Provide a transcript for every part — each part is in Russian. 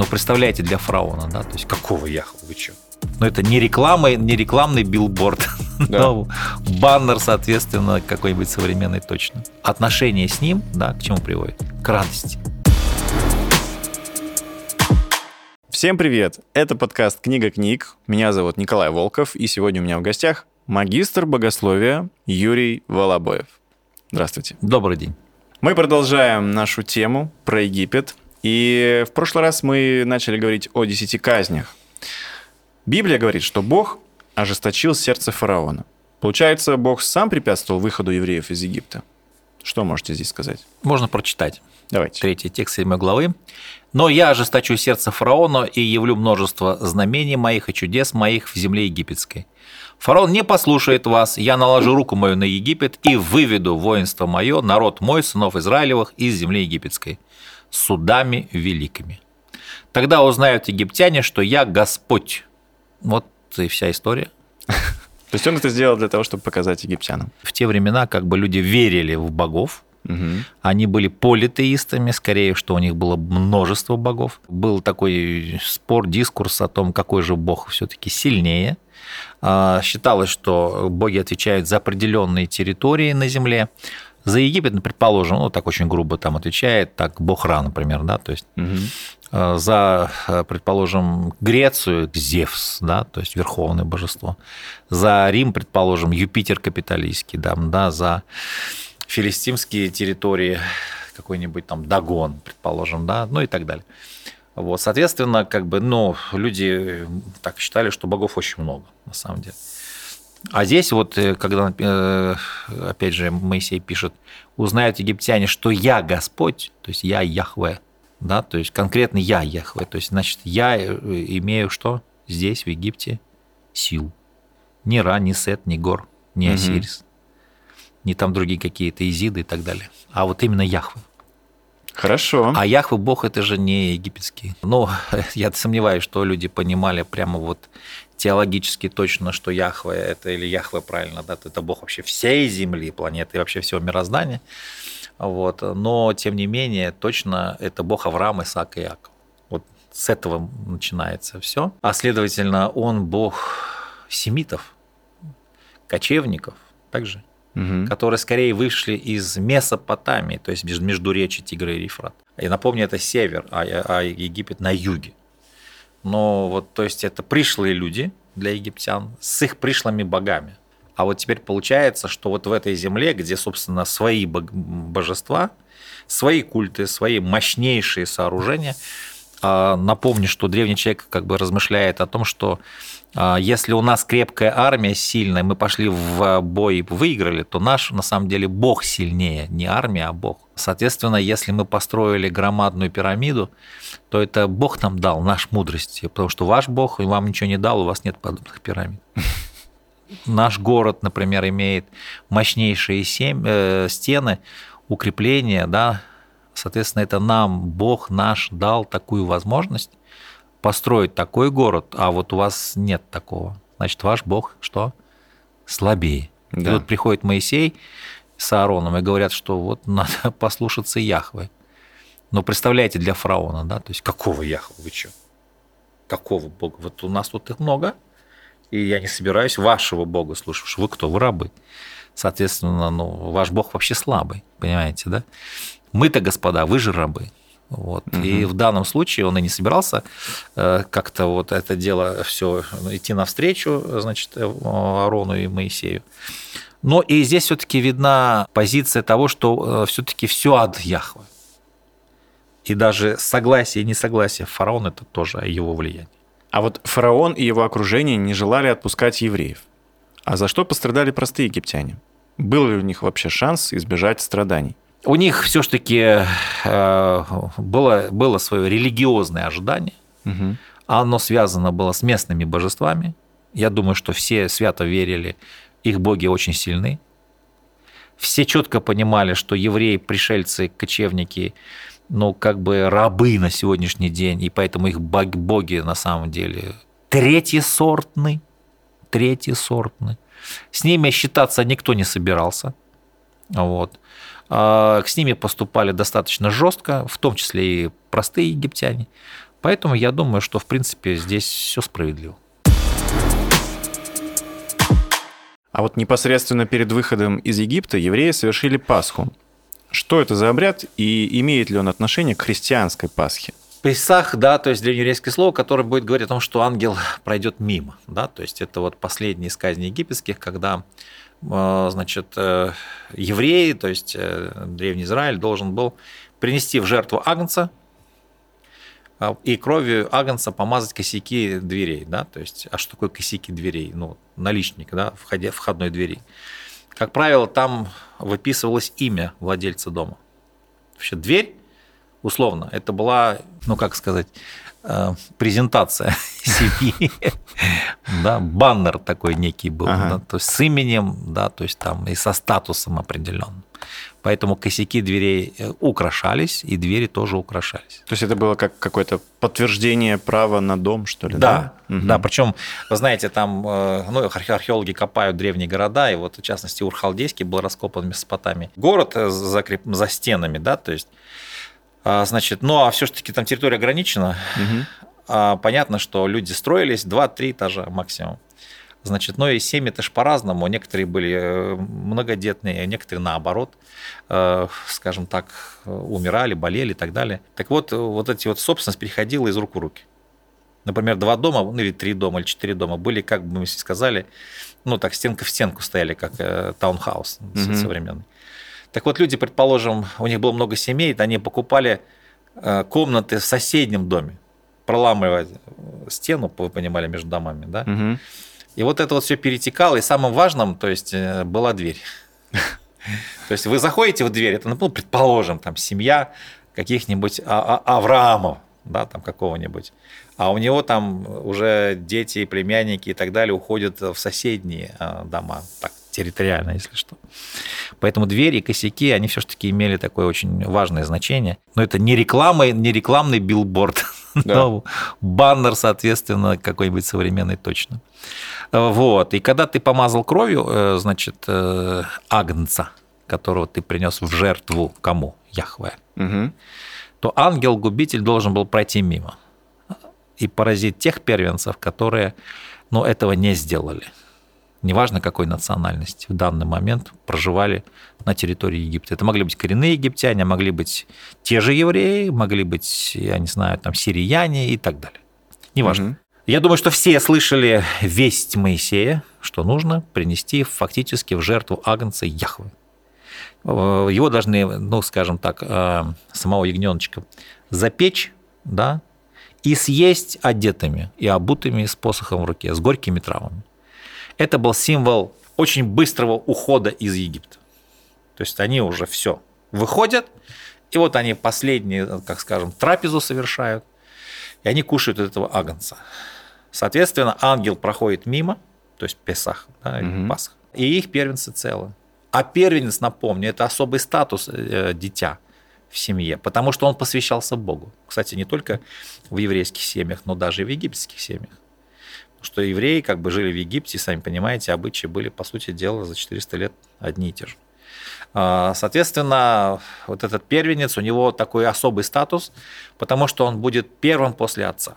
Ну, представляете, для фараона, да, то есть какого Яхве, вы что? Но это не реклама, не рекламный билборд, да. но баннер, соответственно, какой-нибудь современный точно. Отношение с ним, да, к чему приводит? К радости. Всем привет! Это подкаст «Книга книг». Меня зовут Николай Волков, и сегодня у меня в гостях магистр богословия Юрий Волобоев. Здравствуйте. Добрый день. Мы продолжаем нашу тему про Египет. И в прошлый раз мы начали говорить о десяти казнях. Библия говорит, что Бог ожесточил сердце фараона. Получается, Бог сам препятствовал выходу евреев из Египта. Что можете здесь сказать? Можно прочитать. Давайте. Третий текст 7 главы. «Но я ожесточу сердце фараона и явлю множество знамений моих и чудес моих в земле египетской. Фараон не послушает вас, я наложу руку мою на Египет и выведу воинство мое, народ мой, сынов Израилевых, из земли египетской, судами великими. Тогда узнают египтяне, что я Господь». Вот и вся история. То есть он это сделал для того, чтобы показать египтянам. В те времена как бы люди верили в богов, Угу. Они были политеистами, скорее, что у них было множество богов. Был такой спор, дискурс о том, какой же бог все-таки сильнее. А, считалось, что боги отвечают за определенные территории на Земле. За Египет, ну, предположим, ну так очень грубо там отвечает, так бог Ра, например, да, то есть угу. за, предположим, Грецию Зевс, да, то есть верховное божество. За Рим, предположим, Юпитер капиталистский, да, да за филистимские территории, какой-нибудь там Дагон, предположим, да, ну и так далее. Вот, соответственно, как бы, ну, люди так считали, что богов очень много, на самом деле. А здесь вот, э, когда, э, опять же, Моисей пишет, узнают египтяне, что я Господь, то есть я Яхве, да, то есть конкретно я Яхве, то есть, значит, я э, имею что здесь, в Египте, силу. Ни Ра, ни Сет, ни Гор, ни Осирис не там другие какие-то изиды и так далее, а вот именно Яхве. Хорошо. А Яхве Бог это же не египетский. Ну, я сомневаюсь, что люди понимали прямо вот теологически точно, что Яхве это или Яхве правильно, да, это Бог вообще всей Земли, планеты и вообще всего мироздания. Вот. Но, тем не менее, точно это Бог Авраама, Исаака и Иакова. Вот с этого начинается все. А следовательно, он Бог семитов, кочевников также угу. которые скорее вышли из Месопотамии, то есть между речи Тигра и Ефрат. И напомню, это север, а, а Египет на юге. Но вот, то есть это пришлые люди для египтян с их пришлыми богами. А вот теперь получается, что вот в этой земле, где, собственно, свои божества, свои культы, свои мощнейшие сооружения, напомню, что древний человек как бы размышляет о том, что а, если у нас крепкая армия сильная, мы пошли в бой и выиграли, то наш на самом деле Бог сильнее, не армия, а Бог. Соответственно, если мы построили громадную пирамиду, то это Бог нам дал, наш мудрости, потому что ваш Бог вам ничего не дал, у вас нет подобных пирамид. Наш город, например, имеет мощнейшие семь, э, стены, укрепления, да, соответственно, это нам Бог наш дал такую возможность, построить такой город, а вот у вас нет такого. Значит, ваш Бог что? Слабее. Да. И вот приходит Моисей с Аароном и говорят, что вот надо послушаться Яхвы. Но представляете, для фараона, да, то есть какого Яхвы, вы что? Какого Бога? Вот у нас тут их много, и я не собираюсь вашего Бога слушать. Вы кто? Вы рабы. Соответственно, ну, ваш Бог вообще слабый, понимаете, да? Мы-то, господа, вы же рабы. Вот. Угу. И в данном случае он и не собирался э, как-то вот это дело все идти навстречу, значит, Арону и Моисею. Но и здесь все-таки видна позиция того, что э, все-таки все от Яхвы. И даже согласие и несогласие фараона это тоже его влияние. А вот фараон и его окружение не желали отпускать евреев. А за что пострадали простые египтяне? Был ли у них вообще шанс избежать страданий? У них все-таки э, было, было свое религиозное ожидание. Угу. Оно связано было с местными божествами. Я думаю, что все свято верили, их боги очень сильны. Все четко понимали, что евреи, пришельцы, кочевники, ну, как бы рабы на сегодняшний день, и поэтому их боги на самом деле третьесортны, третьесортны. С ними считаться никто не собирался. Вот. А, с ними поступали достаточно жестко, в том числе и простые египтяне. Поэтому я думаю, что, в принципе, здесь все справедливо. А вот непосредственно перед выходом из Египта евреи совершили Пасху. Что это за обряд и имеет ли он отношение к христианской Пасхе? Песах, да, то есть древнееврейское слово, которое будет говорить о том, что ангел пройдет мимо, да, то есть это вот последние из казней египетских, когда, значит, э, евреи, то есть э, древний Израиль должен был принести в жертву агнца а, и кровью агнца помазать косяки дверей, да, то есть, а что такое косяки дверей? Ну, наличник, да, входя, входной двери. Как правило, там выписывалось имя владельца дома. Вообще дверь условно, это была, ну как сказать, презентация семьи, да, баннер такой некий был, ага. да, то есть с именем, да, то есть там и со статусом определенным. Поэтому косяки дверей э, украшались, и двери тоже украшались. То есть это было как какое-то подтверждение права на дом, что ли? Да, да. Угу. да причем, вы знаете, там э, ну, археологи копают древние города, и вот в частности Урхалдейский был раскопан в Месопотамии. Город закреп... за стенами, да, то есть значит, ну а все-таки там территория ограничена. Угу. Понятно, что люди строились 2-3 этажа максимум. Значит, но и семьи это же по-разному. Некоторые были э, многодетные, некоторые наоборот, э, скажем так, умирали, болели и так далее. Так вот, вот эти вот собственность переходила из рук в руки. Например, два дома, ну или три дома, или четыре дома были, как бы мы сказали, ну так, стенка в стенку стояли, как э, таунхаус угу. современный. Так вот, люди, предположим, у них было много семей, они покупали э, комнаты в соседнем доме, проламывая стену, вы понимали, между домами, да? Угу. И вот это вот все перетекало, и самым важным, то есть, э, была дверь. То есть вы заходите в дверь, это, ну, предположим, там семья каких-нибудь а, а, Авраамов, да, там какого-нибудь, а у него там уже дети, племянники и так далее уходят в соседние э, дома, так территориально, если что. Поэтому двери и косяки, они все-таки имели такое очень важное значение. Но это не реклама, не рекламный билборд, да. но баннер, соответственно, какой-нибудь современный точно. Вот. И когда ты помазал кровью, э, значит, э, агнца, которого ты принес в жертву кому? Яхве. Угу. То ангел-губитель должен был пройти мимо и поразить тех первенцев, которые ну, этого не сделали неважно какой национальности, в данный момент проживали на территории Египта. Это могли быть коренные египтяне, могли быть те же евреи, могли быть, я не знаю, там сирияне и так далее. Неважно. Угу. Я думаю, что все слышали весть Моисея, что нужно принести фактически в жертву агнца Яхвы. Его должны, ну, скажем так, э, самого ягненочка запечь, да, и съесть одетыми и обутыми с посохом в руке, с горькими травами это был символ очень быстрого ухода из Египта. То есть они уже все выходят, и вот они последние, как скажем, трапезу совершают, и они кушают этого агнца. Соответственно, ангел проходит мимо, то есть Песах, да, угу. Пасха, и их первенцы целы. А первенец, напомню, это особый статус э, дитя в семье, потому что он посвящался Богу. Кстати, не только в еврейских семьях, но даже и в египетских семьях что евреи как бы жили в Египте, сами понимаете, обычаи были, по сути дела, за 400 лет одни и те же. А, соответственно, вот этот первенец, у него такой особый статус, потому что он будет первым после отца.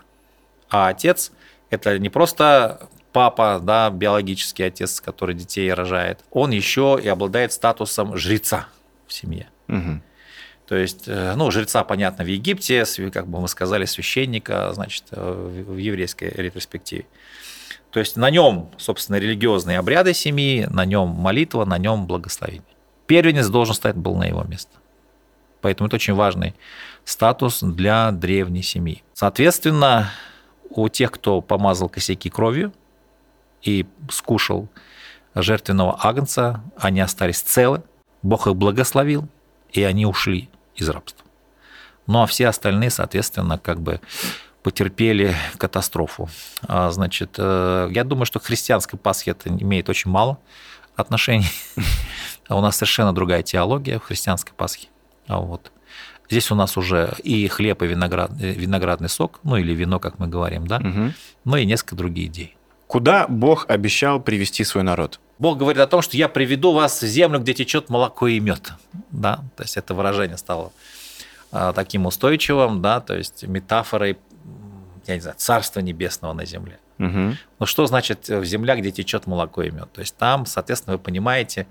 А отец – это не просто папа, да, биологический отец, который детей рожает, он еще и обладает статусом жреца в семье. Угу. То есть, э, ну, жреца, понятно, в Египте, как бы мы сказали, священника, значит, э, в еврейской ретроспективе. То есть на нем, собственно, религиозные обряды семьи, на нем молитва, на нем благословение. Первенец должен стать был на его место. Поэтому это очень важный статус для древней семьи. Соответственно, у тех, кто помазал косяки кровью и скушал жертвенного агнца, они остались целы, Бог их благословил, и они ушли из рабства. Ну а все остальные, соответственно, как бы потерпели катастрофу. А, значит, э, я думаю, что к христианской Пасхе это имеет очень мало отношений. А у нас совершенно другая теология в христианской Пасхе. А вот. Здесь у нас уже и хлеб, и виноград, э, виноградный сок, ну или вино, как мы говорим, да, угу. но и несколько другие идей. Куда Бог обещал привести свой народ? Бог говорит о том, что я приведу вас в землю, где течет молоко и мед. Да? То есть это выражение стало таким устойчивым, да, то есть метафорой я не знаю, царства небесного на земле. Мгм. Ну что значит в земля, где течет молоко и мед? То есть там, соответственно, вы понимаете,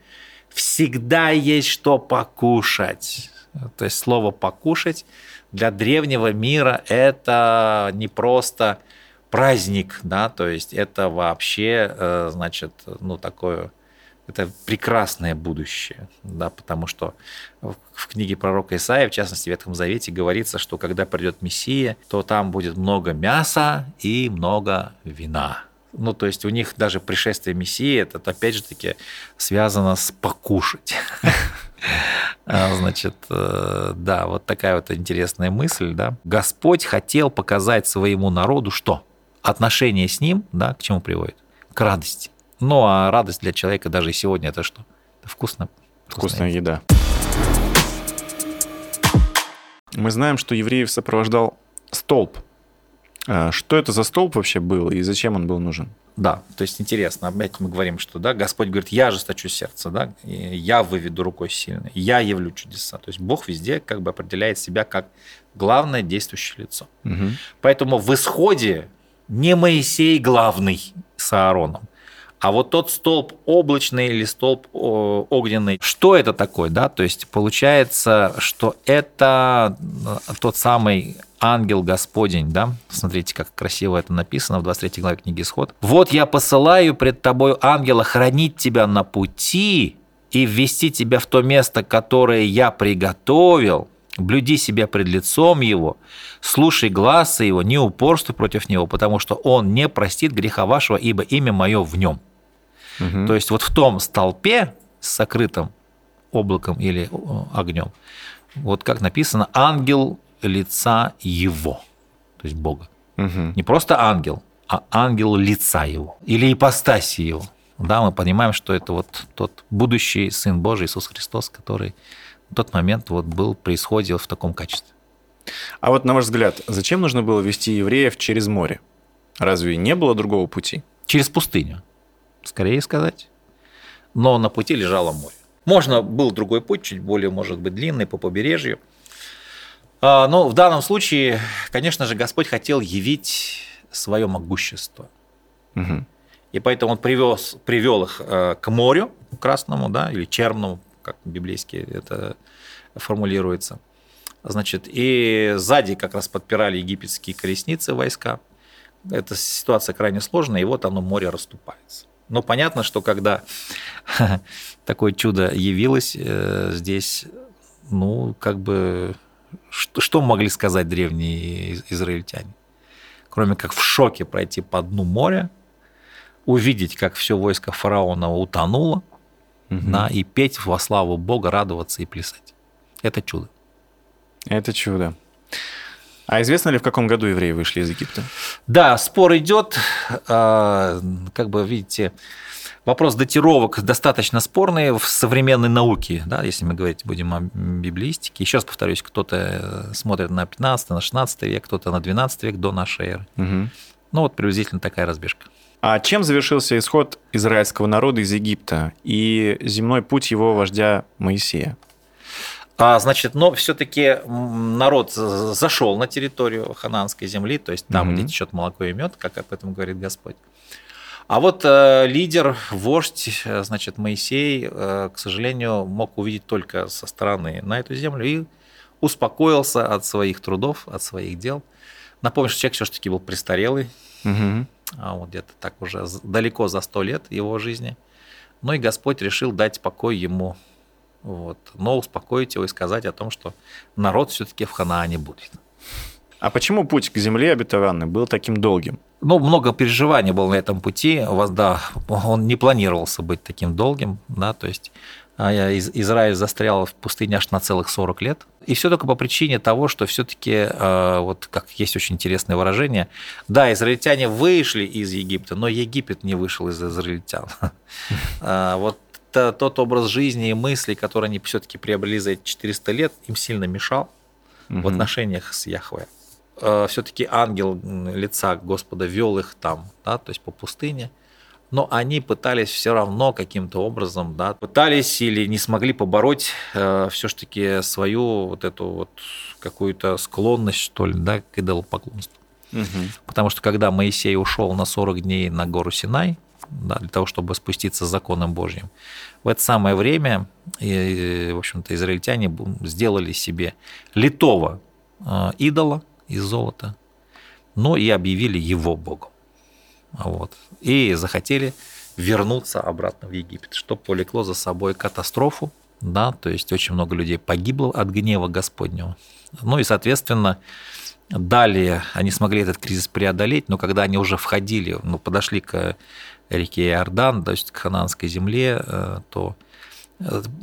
всегда есть что покушать. То есть слово покушать для древнего мира это не просто праздник, да, то есть это вообще, э, значит, ну такое, это прекрасное будущее, да, потому что в книге пророка Исаия, в частности, в Ветхом Завете, говорится, что когда придет Мессия, то там будет много мяса и много вина. Ну, то есть у них даже пришествие Мессии, это опять же таки связано с покушать. А, Значит, э, да, вот такая вот интересная мысль, да. Господь хотел показать своему народу что? Отношение с ним, да, к чему приводит? К радости. Ну, а радость для человека даже и сегодня это что? Это вкусно. Вкусная еда. Мы знаем, что евреев сопровождал столб. А Что это за столб вообще был и зачем он был нужен? Да, то есть интересно, опять мы говорим, что да, Господь говорит, я ожесточу сердце, да, я выведу рукой сильной, я явлю чудеса. То есть Бог везде как бы определяет себя как главное действующее лицо. Мгм. Поэтому в исходе не Моисей главный с Аароном, а вот тот столб облачный или столб огненный. Что это такое, да? То есть получается, что это э, тот самый ангел Господень, да? Смотрите, как красиво это написано в 23 главе книги Исход. «Вот я посылаю пред тобой ангела хранить тебя на пути и ввести тебя в то место, которое я приготовил, блюди себя пред лицом его, слушай глаза его, не упорствуй против него, потому что он не простит греха вашего, ибо имя мое в нем». Мгм. То есть вот в том столпе с сокрытым облаком или огнем, вот как написано, ангел лица его, то есть Бога. Мгм. Не просто ангел, а ангел лица его или ипостаси его. Да, мы понимаем, что это вот тот будущий Сын Божий Иисус Христос, который тот момент вот был, происходил в таком качестве. А вот на ваш взгляд, зачем нужно было вести евреев через море? Разве не было другого пути? Через пустыню, скорее сказать. Но на пути лежало море. Можно был другой путь, чуть более, может быть, длинный, по побережью. А, Но в данном случае, конечно же, Господь хотел явить свое могущество. Мгм. И поэтому он привез, привел их э, к морю красному, да, или черному, как библейски это формулируется. Значит, и сзади как раз подпирали египетские колесницы войска. Эта ситуация крайне сложная, и вот оно море расступается. Но понятно, что когда такое чудо явилось э, здесь, ну, как бы, что, могли сказать древние из- израильтяне? Кроме как в шоке пройти по дну моря, увидеть, как все войско фараона утонуло, Мгм. да, и петь во славу Бога, радоваться и плясать. Это чудо. Это чудо. А известно ли, в каком году евреи вышли из Египта? Да, спор идет, а, как бы видите, вопрос датировок достаточно спорный в современной науке, да, если мы говорить будем о библеистике. Еще раз повторюсь, кто-то смотрит на 15, на 16 век, кто-то на 12 век до нашей эры. Мгм. Ну вот приблизительно такая разбежка. А чем завершился исход израильского народа из Египта и земной путь его вождя Моисея? А, значит, но все-таки народ зашел на территорию хананской земли, то есть там, Мгм. где течет молоко и мед, как об этом говорит Господь. А вот э, лидер, вождь, э, значит, Моисей, э, к сожалению, мог увидеть только со стороны на эту землю и успокоился от своих трудов, от своих дел. Напомню, что человек все-таки был престарелый, Мгм. А вот где-то так уже далеко за сто лет его жизни. Ну и Господь решил дать покой ему, вот, но успокоить его и сказать о том, что народ все-таки в Ханаане будет. А почему путь к земле обетованной был таким долгим? Ну, много переживаний было на этом пути. У вас, да, он не планировался быть таким долгим, да, то есть Израиль застрял в пустыне аж на целых 40 лет. И все только по причине того, что все-таки, вот как есть очень интересное выражение, да, израильтяне вышли из Египта, но Египет не вышел из израильтян. А, Вот тот образ жизни и мысли, которые они все-таки приобрели за эти 400 лет, им сильно мешал в отношениях с Яхве. Все-таки ангел лица Господа вел их там, да, то есть по пустыне. Но они пытались все равно каким-то образом, да, пытались или не смогли побороть все-таки свою вот эту вот какую-то склонность, что ли, да, к идолопоклонству. Потому что когда Моисей ушел на 40 дней на гору Синай, да, для того, чтобы спуститься с законом Божьим, в это самое время, в общем-то, израильтяне сделали себе литого э, идола из золота, но и объявили его Богом. Вот. И захотели вернуться обратно в Египет, что повлекло за собой катастрофу, да, то есть очень много людей погибло от гнева Господнего. Ну и, соответственно, далее они смогли этот кризис преодолеть, но когда они уже входили, ну, подошли к реке Иордан, то есть к хананской земле, э, то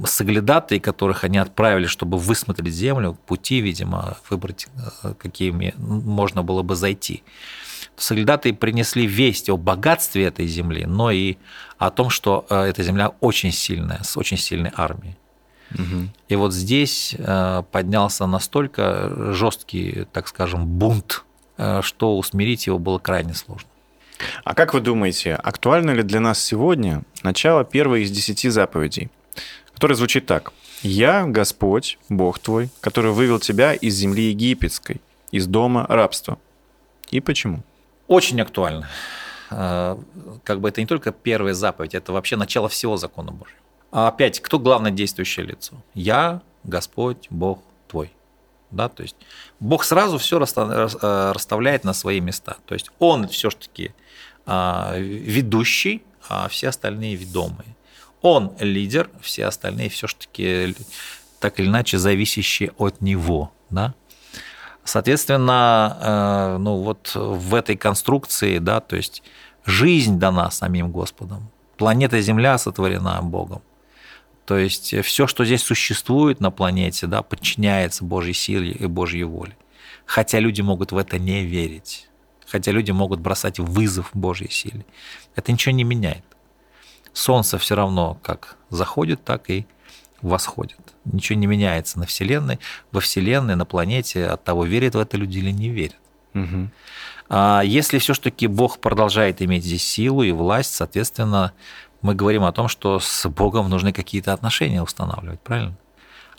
соглядатые, которых они отправили, чтобы высмотреть землю, пути, видимо, выбрать, э, какими можно было бы зайти. Соглядатые принесли весть о богатстве этой земли, но и о том, что эта земля очень сильная, с очень сильной армией. Угу. И вот здесь поднялся настолько жесткий, так скажем, бунт, что усмирить его было крайне сложно. А как вы думаете, актуально ли для нас сегодня начало первой из десяти заповедей, которая звучит так. «Я, Господь, Бог твой, который вывел тебя из земли египетской, из дома рабства». И почему? Очень актуально. А, как бы это не только первая заповедь, это вообще начало всего закона Божьего. А опять, кто главное действующее лицо? Я, Господь, Бог твой. Да, то есть Бог сразу все э, расставляет на свои места. То есть Он все-таки а, ведущий, а все остальные ведомые. Он лидер, все остальные все-таки так или иначе зависящие от него. Да? Соответственно, э, ну вот в этой конструкции, да, то есть жизнь дана самим Господом, планета Земля сотворена Богом. То есть все, что здесь существует на планете, да, подчиняется Божьей силе и Божьей воле. Хотя люди могут в это не верить хотя люди могут бросать вызов Божьей силе. Это ничего не меняет. Солнце все равно как заходит, так и восходит. Ничего не меняется на Вселенной, во Вселенной, на планете от того, верят в это люди или не верят. Угу. А если все-таки Бог продолжает иметь здесь силу и власть, соответственно, мы говорим о том, что с Богом нужны какие-то отношения устанавливать, правильно?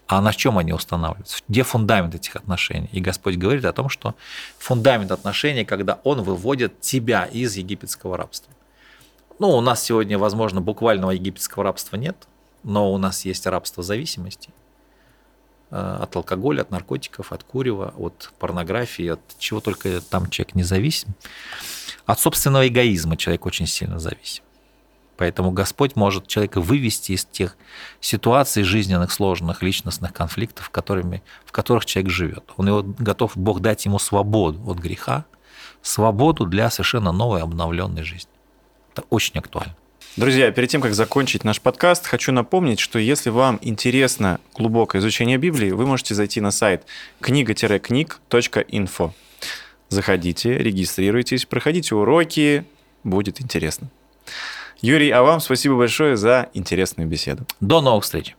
А на чем они устанавливаются? Где фундамент этих отношений? И Господь говорит о том, что фундамент отношений, когда Он выводит тебя из египетского рабства. Ну, у нас сегодня, возможно, буквального египетского рабства нет, но у нас есть рабство зависимости э, от алкоголя, от наркотиков, от курева, от порнографии, от чего только там человек не зависим. От собственного эгоизма человек очень сильно зависим. Поэтому Господь может человека вывести из тех ситуаций жизненных, сложных, личностных конфликтов, которыми, в которых человек живет. Он его готов, Бог дать ему свободу от греха, свободу для совершенно новой обновленной жизни. Это очень актуально. Друзья, перед тем, как закончить наш подкаст, хочу напомнить, что если вам интересно глубокое изучение Библии, вы можете зайти на сайт книга-книг.инфо. Заходите, регистрируйтесь, проходите уроки, будет интересно. Юрий, а вам спасибо большое за интересную беседу. До новых встреч.